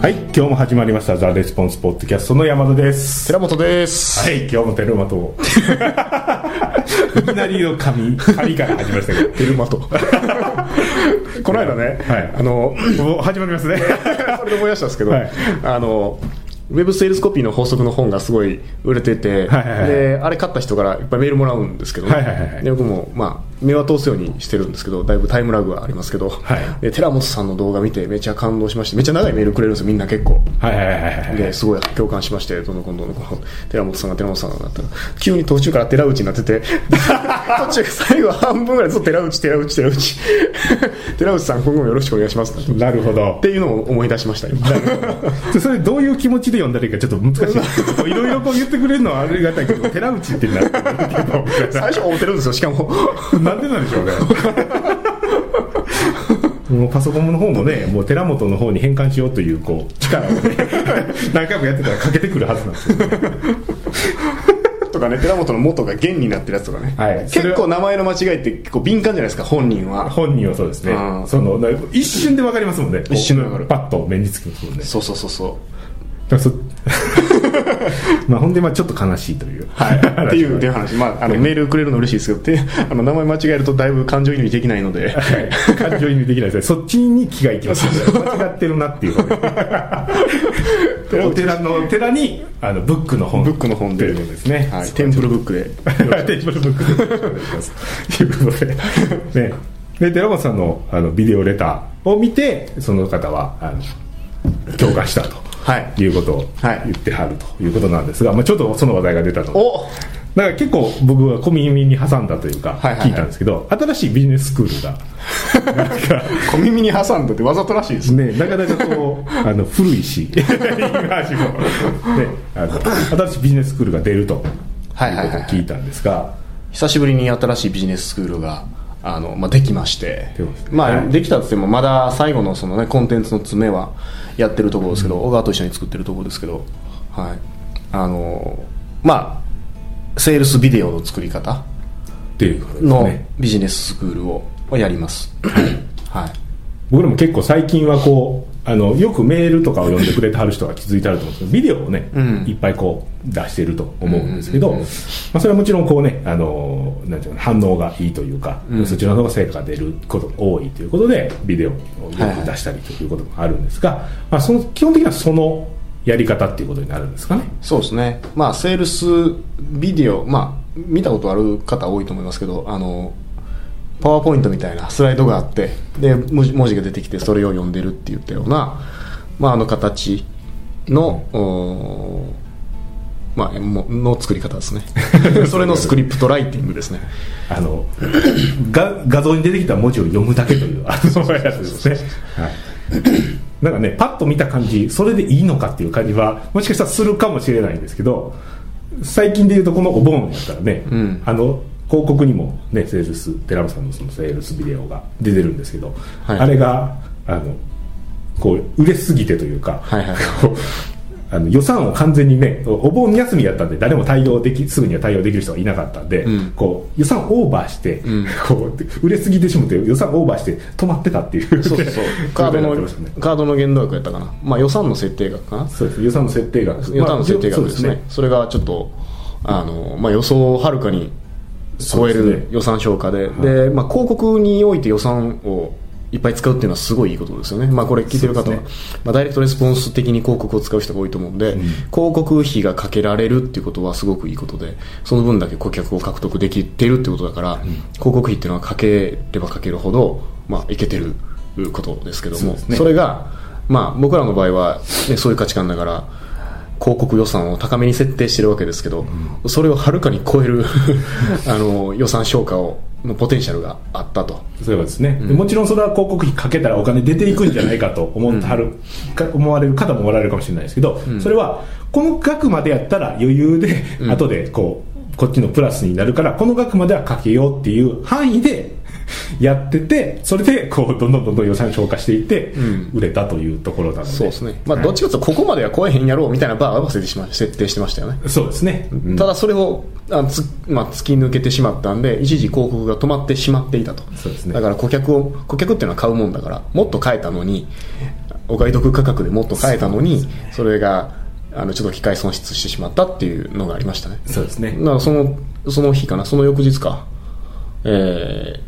はい今日も始まりました「ザ・レスポンスポッドキャストの山田です。寺本です。はい今日もテルマと。いきなりの噛み噛みから始まりましたけど。テルマと。この間ね、はい。あの始まりますね。それで思い出したんですけど、はい。あのウェブセールスコピーの法則の本がすごい売れてて、はいはいはい。であれ買った人からいっぱいメールもらうんですけど、ね。はいはいはい。で僕も、まあ、目は通すようにしてるんですけどだいぶタイムラグはありますけど、はい。で寺本さんの動画見てめちゃ感動しましてめっちゃ長いメールくれるんですよみんな結構。はいはいはいはいですごい共感しましてどんどんどんどんこの寺本さんが寺本さんがなったら急に途中から寺内になってて 途中最後半分ぐらいずっと寺内寺内寺内。寺内 さん今後もよろしくお願いします。なるほど。っていうのを思い出しました今。でそれどういう気持ちで読んだらいいかちょっと難しい。ですけどいろいろこう言ってくれるのはありがたいけど寺内ってなってるけ最初思ってるんですよしかも。どなんでなんでしょうね。もうパソコンの方もねもう寺本の方に変換しようというこう力をね 何回もやってたらかけてくるはずなんですよ、ね、とかね寺本の元が元になってるやつとかね、はい。結構名前の間違いって結構敏感じゃないですか本人は。本人はそうですね。うん。そのな一瞬で分かりますもんね。一瞬で分かる。パッと目につきますもんね。そうそうそうそう。だからそ まあほんでまあちょっと悲しいという。はい、っていうっていう話、まあ、あのメールくれるの嬉しいですけど、であの名前間違えるとだいぶ感情移入できないので、はい。感情移入できないですね。そっちに気がいきます。間違ってるなっていうお寺の寺にあのブックの本。ブックの本で。ですね、はい、テンプルブックで、テンプルブックで。お願いします。ということで。ね。で寺本さんのあのビデオレターを見てその方はあの共感したと。はい。いうことをはい言ってはるということなんですが、まあ、ちょっとその話題が出たので。お。だから結構僕は小耳に挟んだというかはいはいはい。聞いたんですけど、新しいビジネススクールが 小耳に挟んだってわざとらしいですね。ねなかなかこう あの古いし言い回しも、ね、あの新しいビジネススクールが出るということをはいはいはい聞いたんですが、久しぶりに新しいビジネススクールが、あの、まあ、できましてまあ、はいできたって言っても、まだ最後のそのね、コンテンツの詰めはやってるところですけど、小川と一緒に作ってるところですけど、はい。あの、まあ、セールスビデオの作り方のねビジネススクールをやります。はい。僕らも結構最近はこうあのよくメールとかを読んでくれてはる人が気づいてあると思うんですけどビデオをね、うん。いっぱいこう出してると思うんですけど、まあ、それはもちろんこうねあのなんていうの反応がいいというか、そちらの方が成果が出ることが多いということでビデオをよく出したりということもあるんですが、まあ、その基本的にはそのやり方っていうことになるんですかね。そうですね、まあ、セールスビデオ、まあ、見たことある方多いと思いますけど、あのパワーポイントみたいなスライドがあって、で文字が出てきて、それを読んでるって言ったような、まあ、あの形の、まあ、もの作り方ですね、それのスクリプトライティングですね。あの が画像に出てきた文字を読むだけというあのやつですね、はい、なんかねパッと見た感じそれでいいのかっていう感じはもしかしたらするかもしれないんですけど最近でいうとこのお盆やったらね、うん。あの広告にもねセールス寺本さんのそのセールスビデオが出てるんですけど、はい。あれがあのこう売れすぎてというか、はいはい。あの予算を完全にねおお盆休みやったんで誰も対応できすぐには対応できる人がいなかったんで、うん。こう予算オーバーして、ん。こう売れすぎてしまって予算オーバーして止まってたっていうそうそうそう。カードのね。カードの限度額やったかな、まあ、予算の設定額かな、そうです。予算の設定額。予算の設定額ですね,、まあそれがちょっとあの、まあ、予想をはるかに超える予算消化で。で、まあ、広告において予算をいっぱい使うっていうのはすごいいいことですよね、まあ、これ聞いてる方は、そうですまあ、ダイレクトレスポンス的に広告を使う人が多いと思うんで、広告費がかけられるっていうことはすごくいいことでその分だけ顧客を獲得できてるってことだから、広告費っていうのはかければかけるほど、まあ、いけてることですけども。そね。それが、まあ、僕らの場合は、ね、そういう価値観だから広告予算を高めに設定してるわけですけど、それをはるかに超える あの予算消化をのポテンシャルがあったと。そういうことですね、でもちろんそれは広告費かけたらお金出ていくんじゃないかと思ってはる、か思われる方もおられるかもしれないですけど、それはこの額までやったら余裕で、後でこうこっちのプラスになるからこの額まではかけようっていう範囲で やっててそれでこうどんどんどんどん予算消化していって売れたというところなので、そうですね、まあ、はい。どっちかというとここまでは超えへんやろうみたいなバーは設定しま設定してましたよね。そうですね、うん。ただそれをあつ、まあ、突き抜けてしまったんで一時広告が止まってしまっていたと。そうですね。だから顧客を顧客っていうのは買うもんだからもっと買えたのにお買い得価格でもっと買えたのにそ,、れがあのちょっと機械損失してしまったっていうのがありましたね。そうですね。だからそのその日かなその翌日か。えー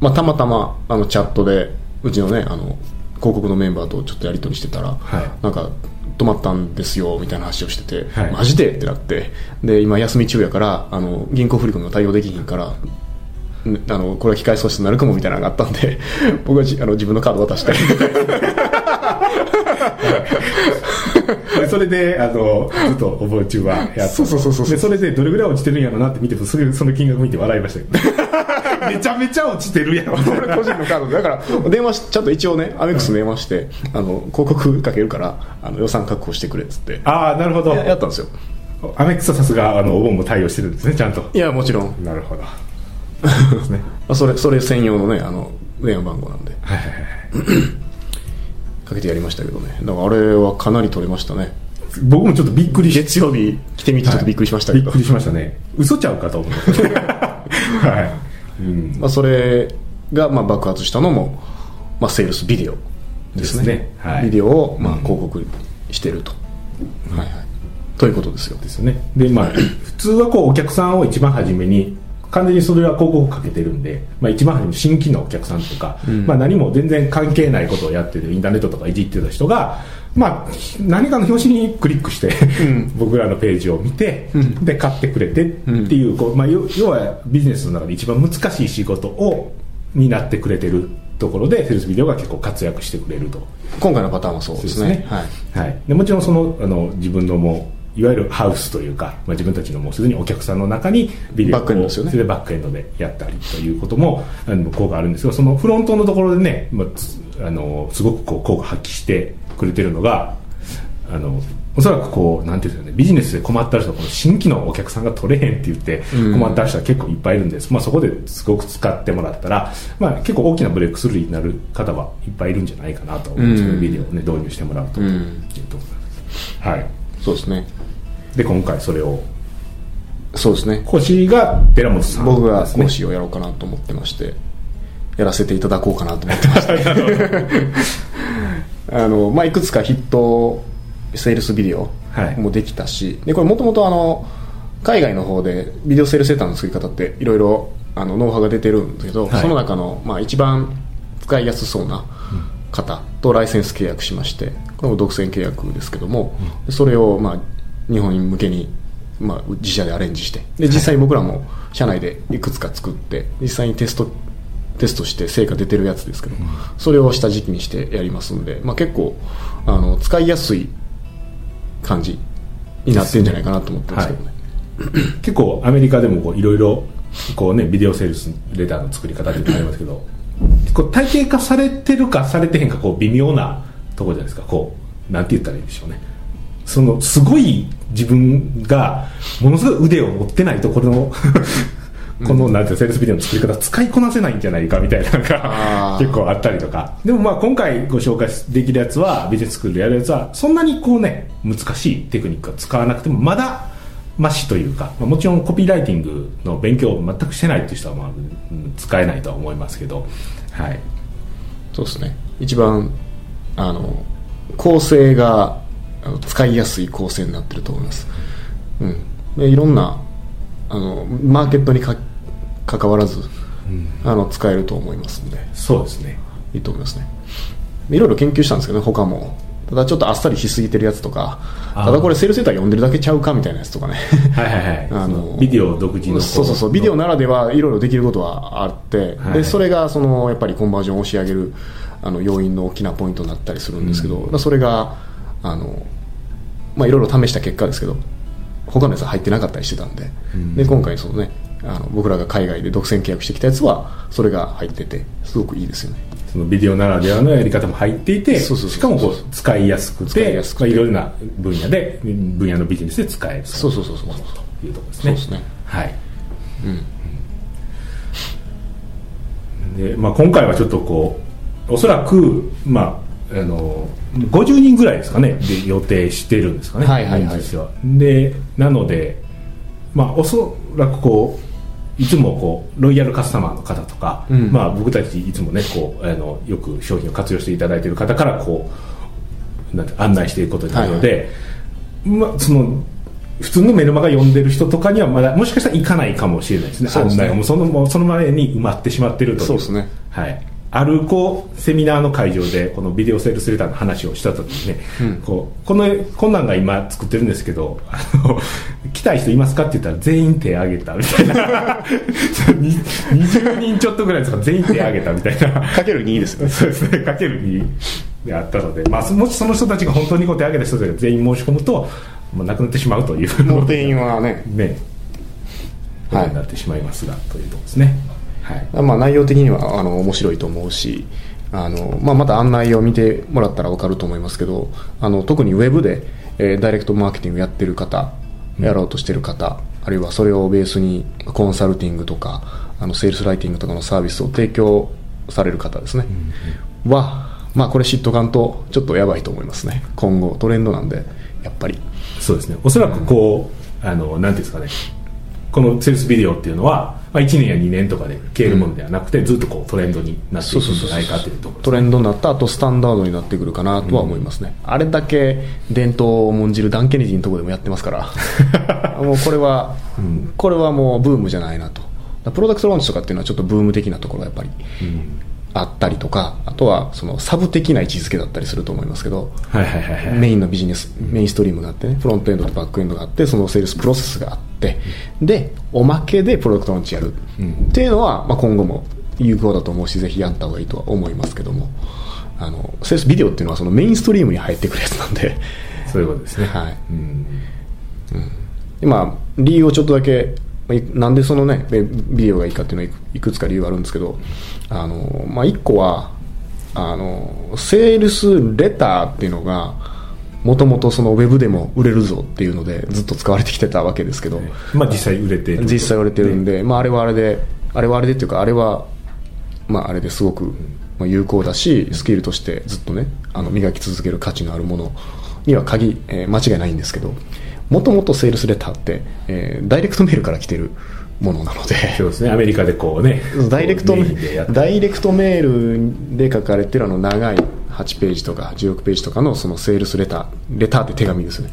まあ、たまたまあのチャットでうちのねあの広告のメンバーとちょっとやり取りしてたら、はい。なんか止まったんですよみたいな話をしてて、はい。マジで？ってなって。で今休み中やからあの銀行振り込みも対応できひんからんあのこれは機械損失になるかもみたいなのがあったんで 僕はじあの自分のカード渡して。でそれであのずっと覚え中はやったそうそうそうそうでそれでどれぐらい落ちてるんやろなって見てその金額見て笑いましたけどめちゃめちゃ落ちてるやろ 俺個人のカードでだから電話しちゃんと一応ねアメックス電話してあの広告かけるからあの予算確保してくれっつって。ああなるほど。ややったんですよ。アメックスはさすがあのお盆も対応してるんですねちゃんと。いやもちろん。なるほど。そうですねまあそれそれ専用のねあの電話番号なんで。はいはいはい。かけてやりましたけどね。だからあれはかなり取れましたね。僕もちょっとびっくりし月曜日来てみてちょっとびっくりしましたけど、びっくりしましたね。嘘ちゃうかと思って。はい、うん、まあ、それがまあ爆発したのも、まあ、セールスビデオですね。ね。はい。ビデオをまあ広告してると、はいはい。ということですよ。ですよね。でまあ 普通はこうお客さんを一番初めに完全にそれは広告かけてるんで、まあ、一番初めに新規のお客さんとか、まあ、何も全然関係ないことをやってるインターネットとかいじってた人が、まあ、何かの表紙にクリックして、僕らのページを見て、で買ってくれてっていうこう、まあ、要要はビジネスの中で一番難しい仕事をになってくれてるところでセールスビデオが結構活躍してくれると。今回のパターンはそうですね。はい。はい、でもちろんそのあの自分のもういわゆるハウスというか、まあ、自分たちのもうすでにお客さんの中にビデオをバックエンドですよね。それでバックエンドでやったりということもあの効果あるんですがそのフロントのところでね、まあ、つあのすごくこう効果発揮してくれてるのがあのおそらくこうなんていうんですかねビジネスで困った人この新規のお客さんが取れへんって言って困った人は結構いっぱいいるんです、まあ、そこですごく使ってもらったら、まあ、結構大きなブレイクスルーになる方はいっぱいいるんじゃないかなと思うんですけど、うん。ビデオを、ね、導入してもらうと、うんいうところです。はい。そうですねで今回それを。そうですね。講師が寺本さん僕が講師をやろうかなと思ってましてやらせていただこうかなと思ってました あの、まあ、いくつかヒットセールスビデオはい。もできたし、でこれもともとあの海外の方でビデオセールセーターの作り方っていろいろあのノウハウが出てるんですけど、はい。その中の、まあ、一番使いやすそうな方とライセンス契約しましてこれも独占契約ですけども、それを、まあ、日本向けに、まあ、自社でアレンジして。で実際に僕らも社内でいくつか作って実際にテストテストして成果出てるやつですけど、それを下敷きにしてやりますんで、まあ、結構あの使いやすい感じになってるんじゃないかなと思ってますけどね、結構アメリカでもこういろいろこうねビデオセールスレターの作り方っていうのがありますけどこう体系化されてるかされてへんかこう微妙なところじゃないですか。こうなんて言ったらいいんでしょうね。そのすごい自分がものすごい腕を持ってないところの このなんていうのセールスビデオの作り方使いこなせないんじゃないかみたいなのが結構あったりとか。でもまあ今回ご紹介できるやつはビジネススクールでやるやつはそんなにこうね難しいテクニックは使わなくてもまだマシというか、まあ、もちろんコピーライティングの勉強を全くしてないっていう人はまあうん使えないとは思いますけど。はい。そうですね。一番あの構成があの使いやすい構成になってると思います、うん、でいろんなあのマーケットにか関わらず、あの使えると思いますんで。そうですね。いいと思いますね。いろいろ研究したんですけどね他も。ただちょっとあっさりしすぎてるやつとかただこれセールセーター読んでるだけちゃうかみたいなやつとかね。はいはいはい。あのビデオ独自のこそうそうそう。ビデオならではいろいろできることはあって、はいでそれがそのやっぱりコンバージョンを押し上げるあの要因の大きなポイントになったりするんですけど、だからそれがあの、まあ、いろいろ試した結果ですけど他のやつは入ってなかったりしてたんで,、で今回その、ね、あの僕らが海外で独占契約してきたやつはそれが入っててすごくいいですよね。そのビデオならではのやり方も入っていてしかもこう使いやすくて使いやすくて。まあいろいろな分野で分野のビジネスで使えるそうそうそうそうそう。というところですね。そうですね。はい、でまあ、今回はちょっとこうおそらく、まあ、あの50人ぐらいですかね。で 予定してるんですかね、はいはいはい。でなので、まあ、おそらくこういつもこうロイヤルカスタマーの方とか、うん。まあ、僕たちいつもねこうあのよく商品を活用していただいている方からこなんて案内していくことになるので、まあ、その普通のメルマガ読んでる人とかにはまだもしかしたら行かないかもしれないですね。案内がもうそのその前に埋まってしまってるという。そうですね。はいあるこうセミナーの会場でこのビデオセールスレターの話をした時にね、こうこのこんなんが今作ってるんですけどあの 来たい人いますかって言ったら全員手挙げたみたいな。に20人ちょっとぐらいですか全員手挙げたみたいな。かける2ですよね。そうですね、かける2であったので、まあ、もしその人たちが本当にこう手挙げた人たちが全員申し込むと、まあ、なくなってしまうという、もう定員はね。ね、こはい。とになってしまいますが、というところですね。はい。まあ、内容的にはあの面白いと思うしあの、まあ、また案内を見てもらったら分かると思いますけどあの特にウェブで、えーダイレクトマーケティングやってる方やろうとしてる方、あるいはそれをベースにコンサルティングとかあのセールスライティングとかのサービスを提供される方ですね、は、まあ、これ知っとかんとちょっとやばいと思いますね。今後トレンドなんでやっぱり。そうですね。おそらくこう、あの、なんていうんですかね、このセールスビデオっていうのは、まあ、1年や2年とかで消えるものではなくて、ずっとこうトレンドになっていくんじゃないかというところトレンドになった後スタンダードになってくるかなとは思いますね、あれだけ伝統を重んじるダン・ケネディのところでもやってますから。もうこれは、これはもうブームじゃないなと。プロダクトローンチとかっていうのはちょっとブーム的なところがやっぱりあったりとかあとはそのサブ的な位置づけだったりすると思いますけどはいはいはいはい。メインのビジネス、メインストリームがあってね、フロントエンドとバックエンドがあって、そのセールスプロセスがあって、で、おまけでプロダクトローンチやる。っていうのは、まあ、今後も有効だと思うし、ぜひやった方がいいとは思いますけども、あの、セールスビデオっていうのはそのメインストリームに入ってくるやつなんで、そういうことですね。はい。うん。今、理由をちょっとだけ、なんでそのね、ビビデオがいいかっていうのはいくつか理由があるんですけど、あの、まあ、一個は、あの、セールスレターっていうのが、もともとそのウェブでも売れるぞっていうのでずっと使われてきてたわけですけど、まあ実際売れて実際売れてるんで、まあ、あれはあれで、あれはあれでっていうか、あれは、まあ、あれですごくまあ有効だし、スキルとしてずっとね、あの磨き続ける価値のあるものには鍵、えー間違いないんですけど、もともとセールスレターって、えーダイレクトメールから来てるものなので、そうですね。アメリカでこうね。ダイレクトダイレクトメールで書かれてるあの長い8ページとか16ページとかのそのセールスレターレターって手紙ですね。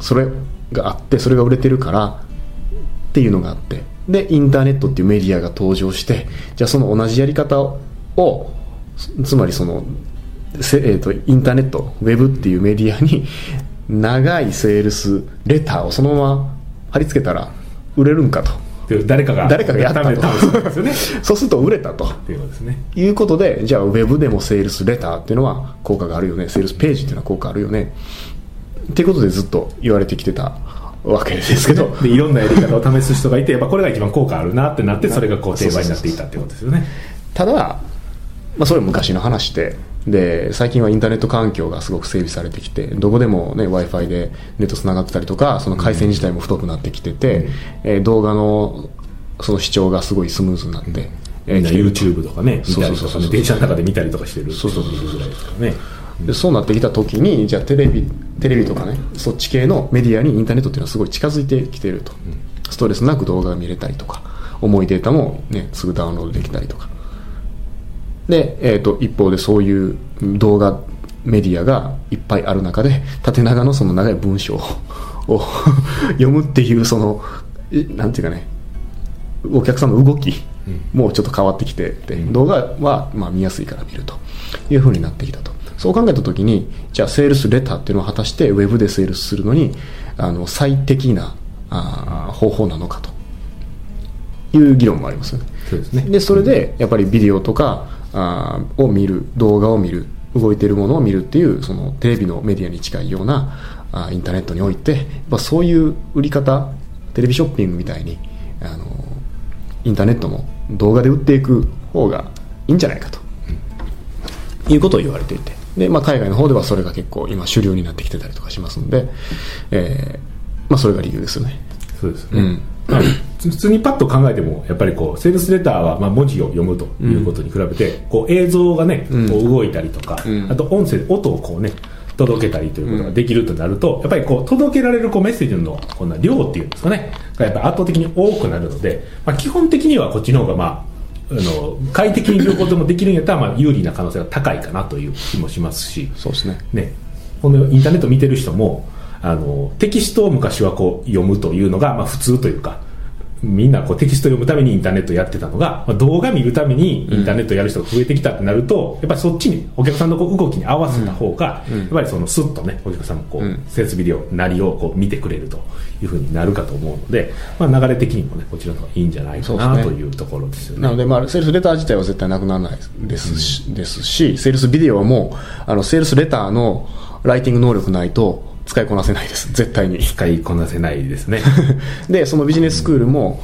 それがあってそれが売れてるからっていうのがあって。でインターネットっていうメディアが登場してじゃあその同じやり方をつつまりそのせ、えー、とインターネットウェブっていうメディアに長いセールスレターをそのまま貼り付けたら売れるんかと。で誰かが誰かがやったと。試したんですよね。そうすると売れたと。いうことですね。いうことで、じゃあウェブでもセールスレターっていうのは効果があるよね、セールスページっていうのは効果あるよね。っていうことでずっと言われてきてたわけですけど、でいろんなやり方を試す人がいてやっぱこれが一番効果あるなってなってそれがこう定番になっていったってことですよね。ただ、まあそれは昔の話で、で、最近はインターネット環境がすごく整備されてきて、どこでもね、Wi-Fi でネット繋がってたりとか、その回線自体も太くなってきてて、えー動画のその視聴がすごいスムーズになって、えーみんな来てると YouTube とかね見たりと電車の中で見たりとかしてるそうそうそう人もいるぐらいですからねでそうなってきた時にじゃあテレビテレビとかねそっち系のメディアにインターネットっていうのはすごい近づいてきてると、ストレスなく動画が見れたりとか重いデータも、ね、すぐダウンロードできたりとかで、えー、と一方でそういう動画メディアがいっぱいある中で縦長のその長い文章を 読むっていうそのえなんていうかねお客さんの動きもちょっと変わってきてて、動画はまあ見やすいから見るというふうになってきたと。そう考えた時にじゃあセールスレターっていうのは果たしてウェブでセールスするのにあの最適なあー方法なのかという議論もありますよね。そうですね。でそれでやっぱりビデオとかあーを見る動画を見る動いてるものを見るっていうそのテレビのメディアに近いようなあーインターネットにおいてやっぱそういう売り方テレビショッピングみたいにあのインターネットも動画で売っていく方がいいんじゃないかと。いうことを言われていて。で、まあ、海外の方ではそれが結構今主流になってきてたりとかしますんで、えーまあ、それが理由ですよね。そうですね、うん。まあ普通にパッと考えてもやっぱりこうセールスレターはまあ文字を読むということに比べて、こう映像がねこう動いたりとか、うん。あと音声音をこうね届けたりということができるとなると、やっぱりこう届けられるこうメッセージのこんな量っていうんですかねがやっぱり圧倒的に多くなるので、まあ、基本的にはこっちの方がまああの快適に両方ともできるんやったらまあ有利な可能性が高いかなという気もしますし、そうですね。ね、このインターネット見てる人もあのテキストを昔はこう読むというのが、まあ、普通というかみんなこうテキスト読むためにインターネットやってたのが、まあ、動画見るためにインターネットやる人が増えてきたってなると、やっぱりそっちにお客さんのこう動きに合わせた方が、やっぱりそのスッとねお客さんもこう、設備量なりをこう見てくれるというふうになるかと思うので、まあ、流れ的にもねこちらの方がいいんじゃないかな、というところですよね。なので、まあ、セールスレター自体は絶対なくならないです。し,、ですしセールスビデオもあのセールスレターのライティング能力ないと使いこなせないです絶対に使いこなせないですね でそのビジネススクールも、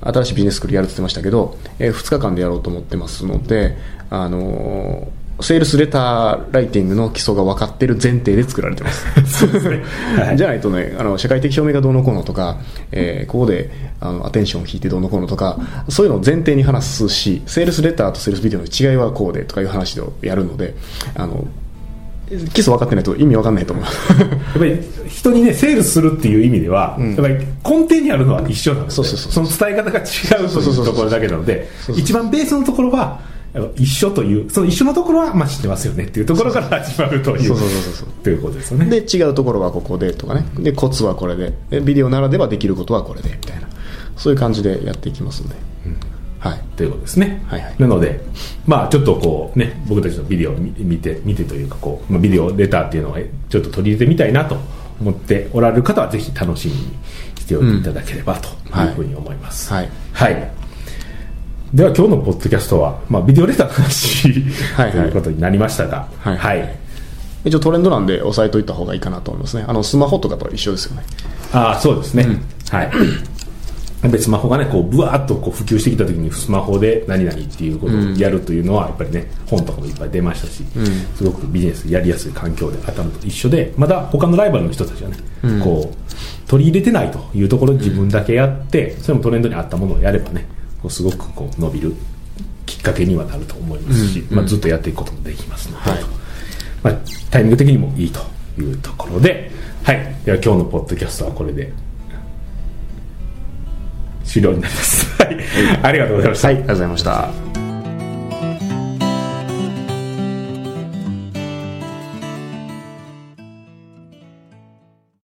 新しいビジネススクールやるって言ってましたけど、えー、2日間でやろうと思ってますので、あのー、セールスレターライティングの基礎が分かってる前提で作られてます。ね。はい、じゃないとね、あの、社会的証明がどうのこうのとか、えー、ここで、あの、アテンションを引いてどうのこうのとか、そういうのを前提に話すし、セールスレターとセールスビデオの違いはこうでとかいう話をやるので、あの、基礎分かってないと意味分かんないと思いますやっぱり人にねセールするっていう意味では、うん、やっぱり根底にあるのは一緒なのでそうそうそうその伝え方が違うというところだけなので一番ベースのところは一緒というその一緒のところはまあ知ってますよねっていうところから始まるというそうそうそうそう。ということですよね。で違うところはここでとかね。でコツはこれで。でビデオならではできることはこれでみたいな。そういう感じでやっていきますんで、うんはい、ということですね、はいはい、なので、まあ、ちょっとこうね僕たちのビデオを見て見てというかこう、まあ、ビデオレターっていうのをちょっと取り入れてみたいなと思っておられる方はぜひ楽しみにしておいていただければというふうに思います、はい、はい、では今日のポッドキャストは、まあ、ビデオレターの話はい、ということになりましたがはい、はい。一応トレンドなんで押さえといた方がいいかなと思いますね。あのスマホとかと一緒ですよね。ああそうですね、うん、はいやっぱりスマホがねこうブワーッとこう普及してきた時にスマホで何々っていうことをやるというのはやっぱりね本とかもいっぱい出ましたし、うん、すごくビジネスやりやすい環境で当たると一緒でまた他のライバルの人たちはね、うん、こう取り入れてないというところで自分だけやってそれもトレンドに合ったものをやればねこうすごくこう伸びるきっかけにはなると思いますし、うん、まあ、ずっとやっていくこともできますので、はい、まあ、タイミング的にもいいというところで、はい、では今日のポッドキャストはこれで終了になります。はい。ありがとうございました。はい、ありがとうございました。